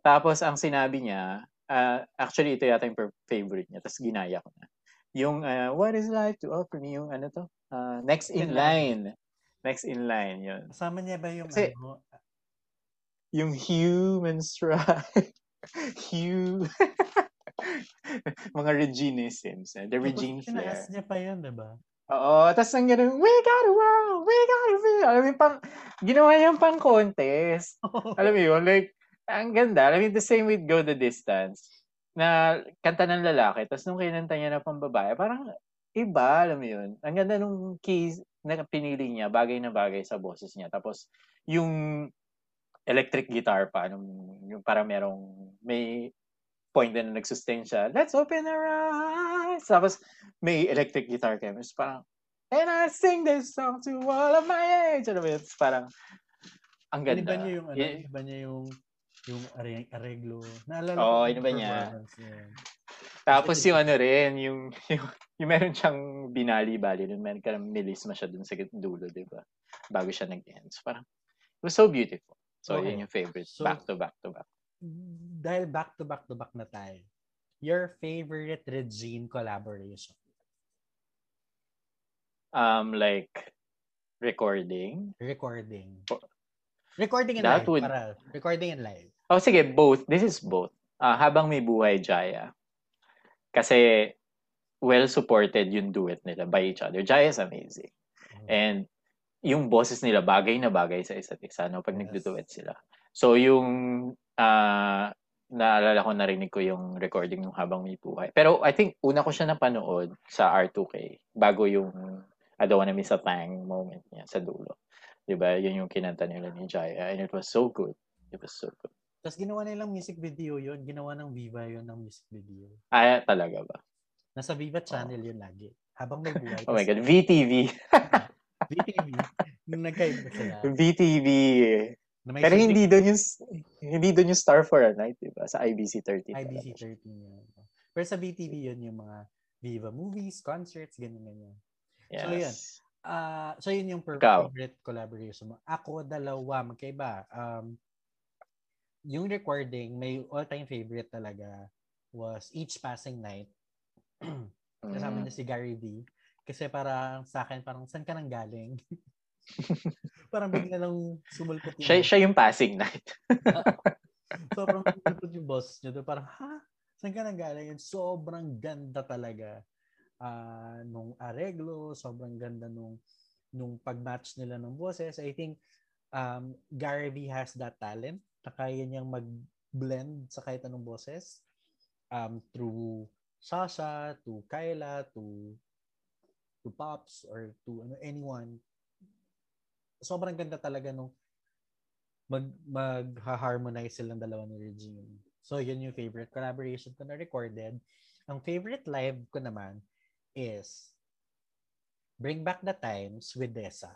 Tapos ang sinabi niya, ah, actually ito yata yung favorite niya, tapos ginaya ko na. Yung ah, what is life to offer me, yung ano to? Ah, next in In line. line. Next in line, yun. Kasama niya ba yung Kasi- ano? Yung human stride. Hugh. Mga Reginisms. eh. The Regine Tapos tinaas flair. niya pa yun, diba? Oo. Tapos ang ganun, we got a world, we got a world. Alam mo, pang, ginawa niyang pang contest. Alam mo yun, like, ang ganda. I mean, the same with Go the Distance. Na kanta ng lalaki, tapos nung kinanta niya na pang babae, parang iba, alam mo yun. Ang ganda nung keys na pinili niya, bagay na bagay sa boses niya. Tapos, yung electric guitar pa, nung, yung parang merong, may point na nagsustain siya, let's open our eyes. Tapos, may electric guitar kayo. Tapos parang, and I sing this song to all of my age. Ano? Tapos parang, ang ganda. Iniba niya yung ano, Y- iniba niya yung yung are- areglo. Naalala ko yung iniba niya. niya. Tapos yung ano rin, yung, yung, yung meron siyang binali-bali dun, meron ka melisma siya dun sa dulo, di ba? Bago siya nag-end. So parang, it was so beautiful. So, Okay. yun yung favorite. So- back to back to back. Dahil back to back to back na tayo. Your favorite Regine collaboration? Um, like, recording. Recording. Recording and That live. would- Para, recording and live. Oh, sige, both. This is both. Ah, habang may buhay, Jaya. Kasi, well-supported yung duet nila by each other. Jaya is amazing. And yung boses nila bagay na bagay sa isa't isa no pag Yes. nagduduet sila. So yung ah naalala ko narinig ko yung recording ng Habang May Buhay. Pero I think una ko siya napanood sa R2K bago yung I don't wanna miss a thing moment niya sa dulo. 'Di ba? Yun yung kinanta nila ni Jaya and it was so good. It was so good. Tapos ginawa nilang music video yun. Ginawa ng Viva yun ng music video. Ah, talaga ba? Nasa Viva channel yun lagi. Habang may buhay. Oh my God. VTV. VTV. Nung nagkaiba sila. VTV. Na Pero hindi doon yung hindi doon yung Star for a Night, 'di ba? Sa IBC 13. IBC 13 yun. Pero sa VTV yun yung mga Viva movies, concerts, ganyan ganyan. Yes. So, yun. Ah, so yun yung per- favorite collaboration mo. Ako dalawa magkaiba. Um yung recording, may all-time favorite talaga was Each Passing Night. Kasama Mm. niya si Gary V. Kasi parang sa akin, parang saan ka nang galing? parang bigla lang sumulpot yung Siya, siya yung passing night. sobrang sumulpot yung boss niya. Parang, ha? Saan ka nang galing? And sobrang ganda talaga ah, nung areglo. Sobrang ganda nung nung pag-match nila ng boses. I think um, Gary V has that talent na kaya niyang mag-blend sa kahit anong boses um, through Sasha, to Kyla, to to Pops, or to ano, anyone. Sobrang ganda talaga nung mag mag-harmonize silang dalawa ni Regine. So, yun yung favorite collaboration ko na recorded. Ang favorite live ko naman is Bring Back the Times with Dessa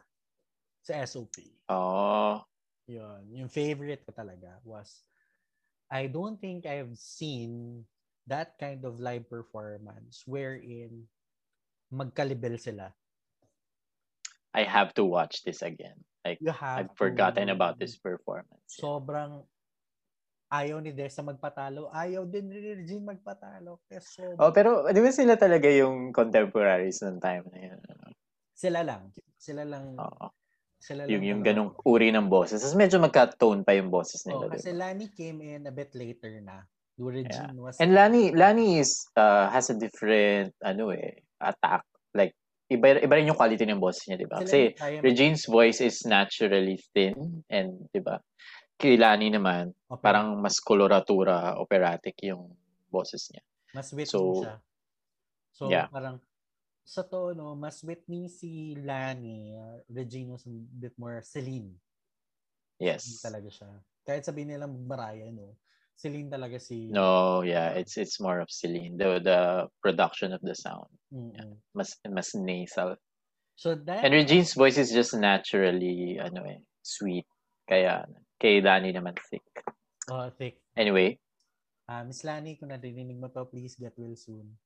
sa SOP. Oh. Yun. Yung favorite ko talaga was I don't think I've seen that kind of live performance wherein magkalibel sila. I have to watch this again. Like I've forgotten to- about this performance. Sobrang ayaw ni Dessa magpatalo. Ayaw din ni Regine magpatalo. Sobrang Oh, pero di ba sila talaga yung contemporaries ng time na yun? sila lang. Sila lang. Oo. Sila lang Yung, yung ganong uri ng boses. Tapos medyo magka-tone pa yung boses Oh, nila. di kasi ba? Lani came in a bit later na. Regine was And Lani, Lani is, uh, has a different, ano eh, attack. Like, iba, iba rin yung quality ng boses niya, di ba? Kasi Regine's voice is naturally thin and, di ba? Kay Lani naman, opera. parang mas coloratura, operatic yung boses niya. Mas witty So, siya. So, yeah. parang sa tono, mas witty si Lani. Uh, Regine was a bit more Celine. Yes. Celine talaga siya. Kahit sabihin nilang Mariah, no? Celine talaga si... No, yeah, it's it's more of Celine. The the production of the sound. Mm-mm. Mas mas nasal. So that... And Regine's voice is just naturally ano eh, sweet. Kaya kay Dani naman thick. Oh, thick. Anyway, Ah, Miss Lani, kung narinig mo to, please get well soon.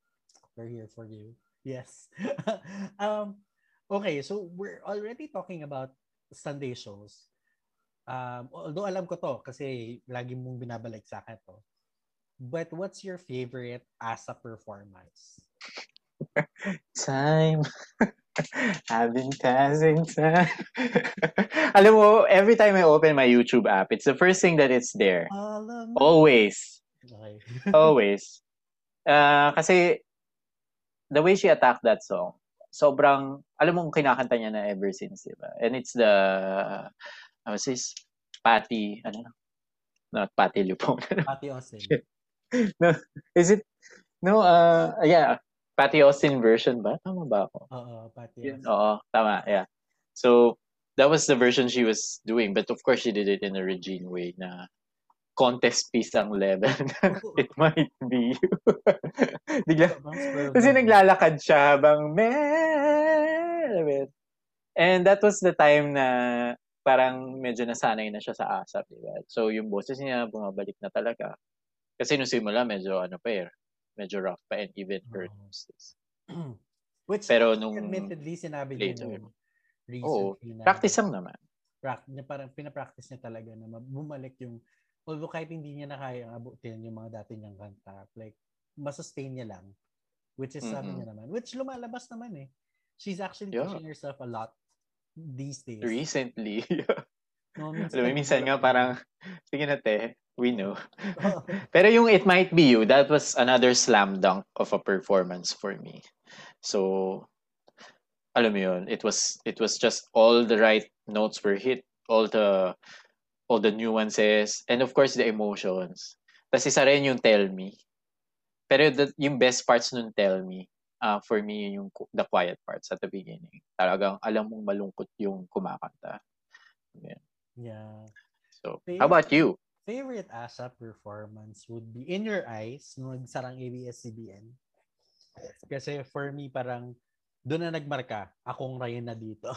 We're here for you. Yes. um, okay, so we're already talking about Sunday shows. Um, although alam ko to kasi lagi mong binabalik sa akin to. But what's your favorite ASA performance? time. I've been passing time. Alam mo, every time I open my YouTube app, it's the first thing that it's there. Always. Okay. Always. Uh, kasi the way she attacked that song, sobrang, alam mo kinakanta niya na ever since, di ba? And it's the, uh, what's this? Patty, ano? Not Patty Lupon. Pati Austin. no, is it? No, uh, yeah. Patty Austin version ba? Tama ba ako? Oo, Pati Yun, Austin. Oo, tama, yeah. So, that was the version she was doing. But of course, she did it in a Regine way na contest piece ang level. It might be you. Bigla, kasi naglalakad siya habang yun? And that was the time na parang medyo nasanay na siya sa ASAP, di ba? So yung boses niya bumabalik na talaga. Kasi nung simula medyo ano pa eh, medyo rough pa and even hurt. Oo. Which Pero nung admittedly sinabi niya later, nung recently na practice lang naman. prac- niya parang pinapractice niya talaga na ma- bumalik yung although kahit hindi niya na kaya abutin yung mga dati niyang kanta like masustain niya lang which is sabi Mhm. niya naman which lumalabas naman eh she's actually Yeah. pushing herself a lot these days Recently. no, Alam mo, minsan nga parang, sige na te, we know. Pero yung It Might Be You, that was another slam dunk of a performance for me. So, alam mo yun, it was it was just all the right notes were hit, all the all the nuances, and of course the emotions. Tapos isa rin yung Tell Me. Pero the, yung best parts nun Tell Me, uh, for me, yung the quiet parts at the beginning. Talagang alam mong malungkot yung kumakanta. Yeah. yeah. So, favorite, how about you? Favorite ASAP performance would be In Your Eyes, nung nagsarang ABS-CBN. Kasi for me, parang doon na nagmarka, akong Ryan na dito.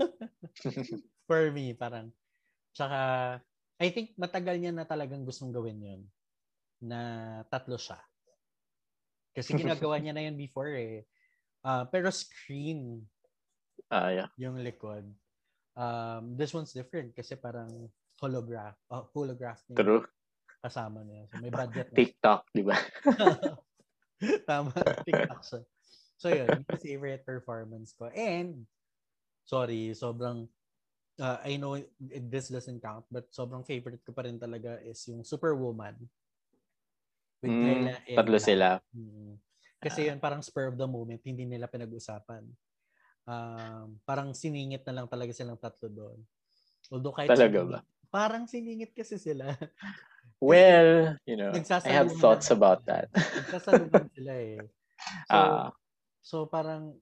for me, parang, tsaka, I think matagal niya na talagang gustong gawin yun na tatlo siya. Kasi ginagawa niya na yun before eh. Uh, pero screen uh, yeah. yung likod. Um, this one's different kasi parang holograph. Uh, holograph niya. True. Kasama niya. So may budget na. TikTok, di ba? Tama. TikTok siya. So yun, yung favorite performance ko. And, sorry, sobrang, uh, I know this doesn't count, but sobrang favorite ko pa rin talaga is yung Superwoman. With mm, Kayla and tatlo sila. Mm. Kasi yun, parang spur of the moment, hindi nila pinag-usapan. Um, parang siningit na lang talaga silang tatlo doon. Although kahit talaga siningit, ba? Parang siningit kasi sila. well, you know, I have thoughts na, about that. nagsasalubong sila eh. So, uh, so parang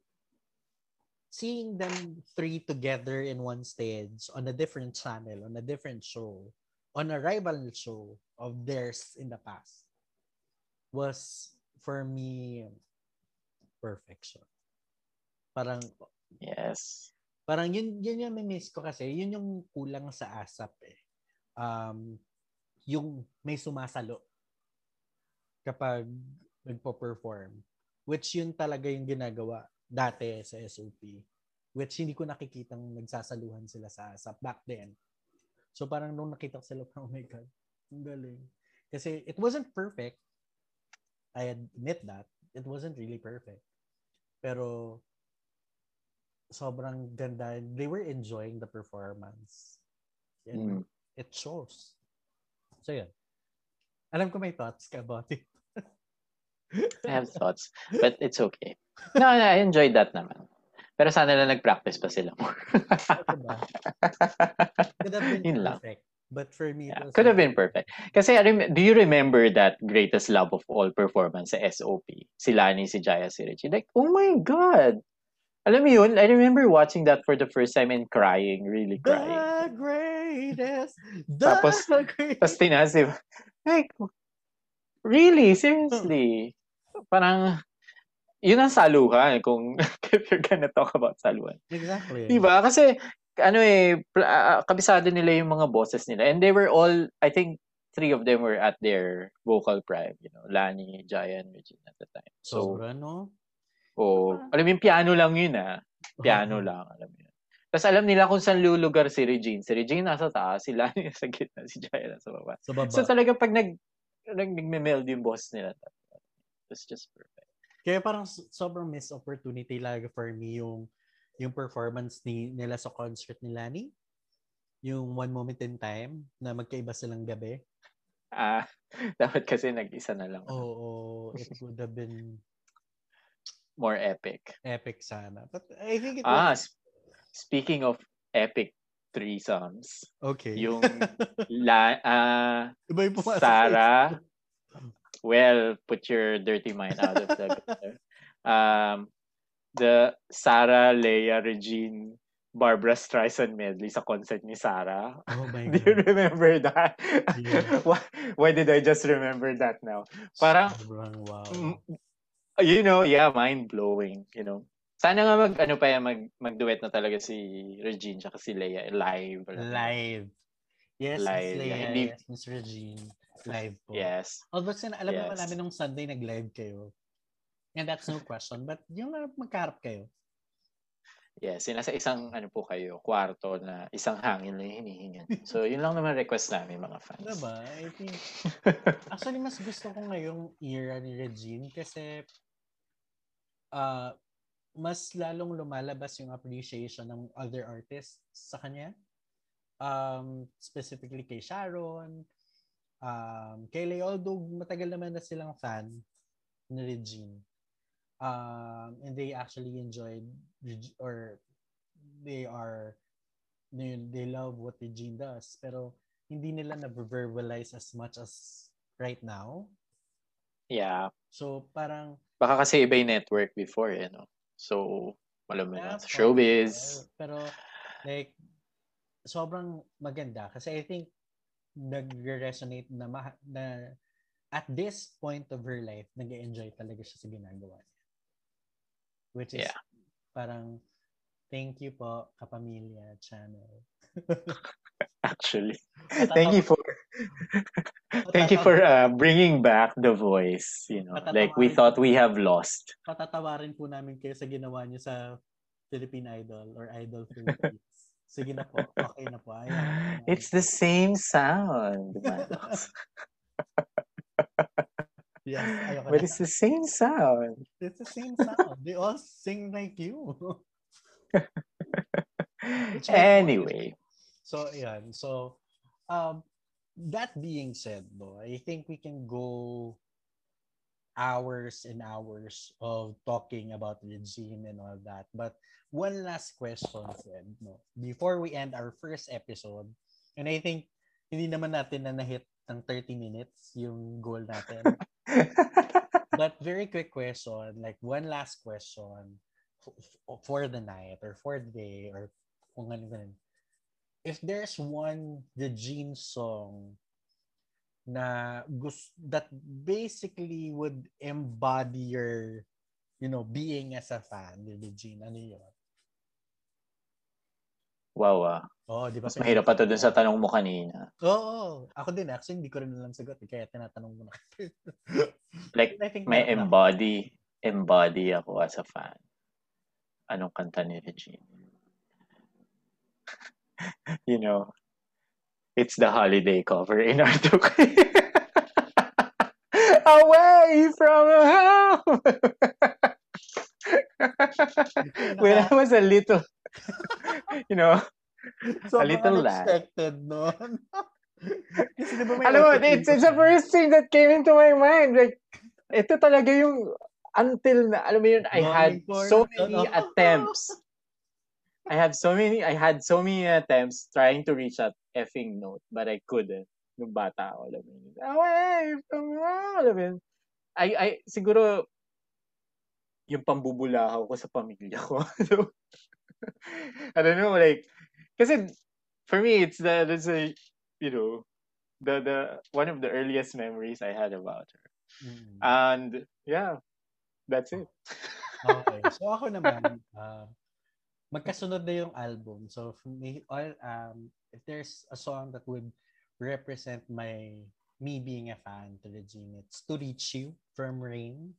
seeing them three together in one stage on a different channel, on a different show, on a rival show of theirs in the past was for me perfection. Parang yes. Parang yun yun yung miss ko kasi yun yung kulang sa ASAP eh. Um yung may sumasalo kapag nagpo-perform which yun talaga yung ginagawa dati sa SOP which hindi ko nakikitang nagsasaluhan sila sa ASAP back then. So parang nung nakita ko sila, oh my God, ang galing. Kasi it wasn't perfect, I admit that it wasn't really perfect. Pero sobrang ganda. They were enjoying the performance. And mm. it shows. So yun. Alam ko may thoughts ka about it. I have thoughts, but it's okay. No, no, I enjoyed that naman. Pero sana na nag-practice pa sila more. diba? Could have been Yun perfect. Lang. But for me, yeah, could have been perfect. Kasi do you remember that greatest love of all performance sa SOP? Si Lani, si Jaya, si Richie. Like, oh my God! Alam mo yun, I remember watching that for the first time and crying, really crying. The greatest, the tapos, greatest. Tapos tinasib. Like, really? Seriously? Parang, yun ang saluhan kung if you're gonna talk about saluhan. Exactly. Diba? Kasi ano eh, uh, kabisado nila yung mga bosses nila. And they were all, I think, three of them were at their vocal prime. You know, Lani, Jaya, and Regine at the time. So, Sobra, no? Oh, ah. alam mo yung piano lang yun ah. Piano lang, alam mo yun. Tapos alam nila kung saan lulugar si Regine. Si Regine nasa taas, si Lani nasa gitna, si Jaya nasa baba. Sa baba. So talaga pag nag, nag nagme-meld yung boss nila. It's just perfect. Kaya parang sobrang missed opportunity talaga for me yung yung performance ni nila sa concert ni Lani. Yung One Moment in Time na magkaiba silang gabi. Ah, dapat kasi nag-isa na lang. Oo, oh, it would have been more epic. Epic sana. But I think it ah, was... speaking of epic threesomes. Okay. Yung la, uh, Sarah, well, put your dirty mind out of the gutter. Um, the Sarah, Leia, Regine, Barbara Streisand medley sa concert ni Sarah. Oh my God. Do you remember that? Yeah. why, why did I just remember that now? Parang, wow. you know, yeah, mind-blowing, you know. Sana nga mag, ano pa yan, mag, mag-duet na talaga si Regine tsaka si Leia live. Live. Yes, live. Miss Leia, yeah, hindi... yes, Miss Regine. Live po. Yes. Although, alam yes. naman namin nung Sunday nag-live kayo. And that's no question. But yung magkaharap kayo. Yes, nasa isang ano po kayo, kwarto na isang hangin lang hinihingan. So, yun lang naman request namin mga fans. Diba? I think, actually, mas gusto ko ngayong era ni Regine kasi uh, mas lalong lumalabas yung appreciation ng other artists sa kanya. Um, specifically kay Sharon, um, kay Lay, although matagal naman na silang fan ni Regine um, and they actually enjoyed or they are they, they love what Regine does pero hindi nila na verbalize as much as right now Yeah. so parang Baka kasi iba yung network before, eh, no? So, alam mo Yeah, na, showbiz. Pero like sobrang maganda kasi I think nag-resonate na, ma- na at this point of her life, nag-enjoy talaga siya sa ginagawa niya. Which is Yeah. parang thank you po Kapamilya channel. Actually. Thank you for thank you for uh, bringing back the voice, you know. Like we thought we have lost. Patatawarin po namin kayo sa ginawa niyo sa Philippine Idol or Idol Philippines. Sige na po. Okay na po. Ayan. It's the same sound. Yes, ayoko But na. it's the same sound. It's the same sound. They all sing like you. Which Anyway, So, yeah. So, um, that being said, though, I think we can go hours and hours of talking about Regine and all that. But one last question, Fred, no? before we end our first episode, and I think hindi naman natin na na-hit ng 30 minutes yung goal natin. But very quick question, like one last question for the night or for the day or kung ano ganun. If there's one the Gene song na gus that basically would embody your you know being as a fan ni Regine ano yun? Wow ah. Oh, di ba? Mas mahirap pa to dun sa tanong mo kanina. Oo. ako din actually hindi ko rin alam sagot eh, kaya tinatanong mo na. Like, may meron ako. embody, embody ako as a fan. Anong kanta ni Regine? you know, it's the holiday cover in our Away from home! When I was a little, you know, Sobrang little lad. unexpected. Kasi di ba may alam mo, it's, it's the first thing that came into my mind. Like, ito talaga yung, until na, alam mo yun, I had so many attempts. I have so many, I had so many attempts trying to reach that effing note, but I couldn't. Nung bata ako, alam mo yun. Away alam mo yun. I, I, siguro, yung pambubulahaw ko sa pamilya ko. so, I don't know, like, kasi, for me, it's the, that's a, you know, the, the, one of the earliest memories I had about her. Mm. And, yeah, that's it. Okay. So ako naman, uh, magkasunod na yung album. So for me, all, um, if there's a song that would represent my me being a fan to Regine, it's To Reach You from Rain.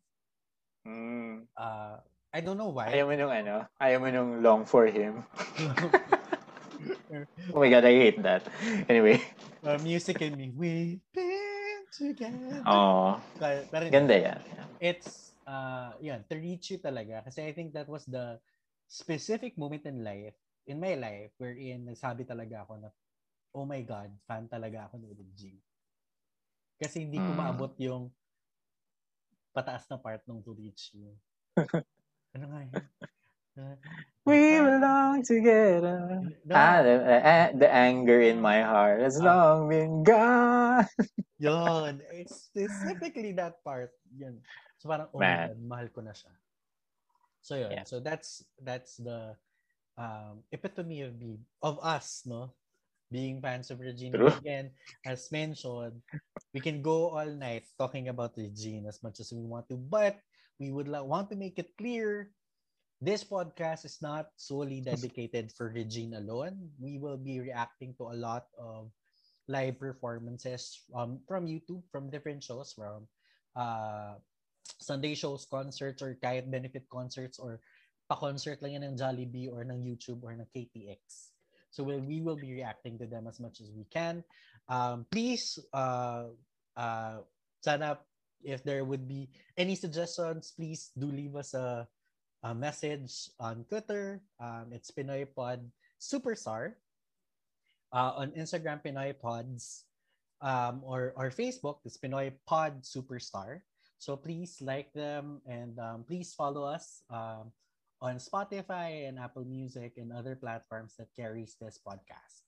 Mm. Uh, I don't know why. Ayaw mo nung ano? Ayaw mo nung long for him? Oh my god, I hate that. Anyway. uh, music and me, we've been together. Oh, Pero, pero ganda yan. it's uh yun, to reach you talaga kasi I think that was the specific moment in life in my life wherein nagsabi talaga ako na oh my god, fan talaga ako ni Regine. Kasi hindi ko Mm. maabot yung pataas na part ng to reach you. ano nga yun? We belong together. No. Ah, the, uh, the anger in my heart has Ah. long been gone. Yun. It's specifically that part. Yun. So parang, oh Man. Mahal ko na siya. So yun. Yeah. So that's that's the um, epitome of of us, no? Being fans of Regina. True. Again, as mentioned, we can go all night talking about Regina as much as we want to, but we would la- want to make it clear this podcast is not solely dedicated for Regina alone. We will be reacting to a lot of live performances um, from YouTube, from different shows, from uh, Sunday shows, concerts, or kahit benefit concerts, or pa-concert lang yan ng Jollibee or ng YouTube or ng KTX. So we'll, we will be reacting to them as much as we can. Um, please, uh, uh, if there would be any suggestions, please do leave us a, a message on Twitter. Um, it's Pinoy Pod Superstar. Uh, on Instagram, Pinoy Pods. Um, or, or Facebook, it's Pinoy Pod Superstar. So please like them and um, please follow us um, on Spotify and Apple Music and other platforms that carries this podcast.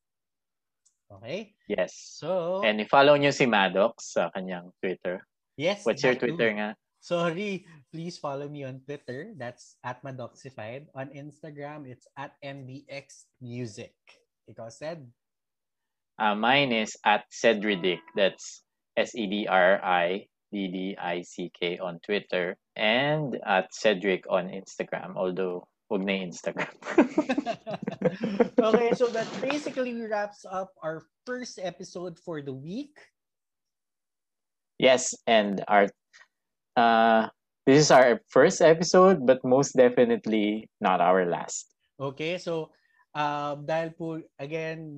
Okay? Yes. So, And i-follow nyo si Maddox sa kanyang Twitter. yes. What's your. Twitter nga? Sorry, please follow me on Twitter. That's at Madoxified. On Instagram, it's at MBX Music. Ikaw said? Uh, mine is at Cedridic. That's S-E-D-R-I-D-D-I-C-K on Twitter. And at Cedric on Instagram. Although, huwag na Instagram. okay, so that basically wraps up our first episode for the week. yes, and our uh, this is our first episode, but most definitely not our last. Okay, so um, dahil po, again,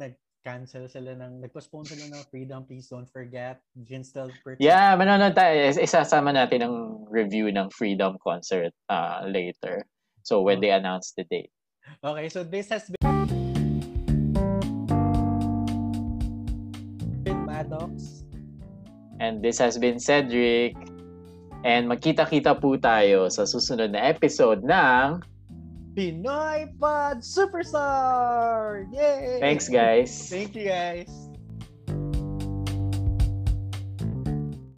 nag-cancel sila ng, nag-postpone sila ng Freedom, please don't forget. Can still purchase. Yeah, manonood tayo. Is- Isasama natin ang review ng Freedom concert uh, later. So when Oh. they announce the date. Okay, so this has been been Maddox. And this has been Cedric. And magkita-kita po tayo sa susunod na episode ng Pinoy Pod Superstar! Yay! Thanks guys. Thank you guys.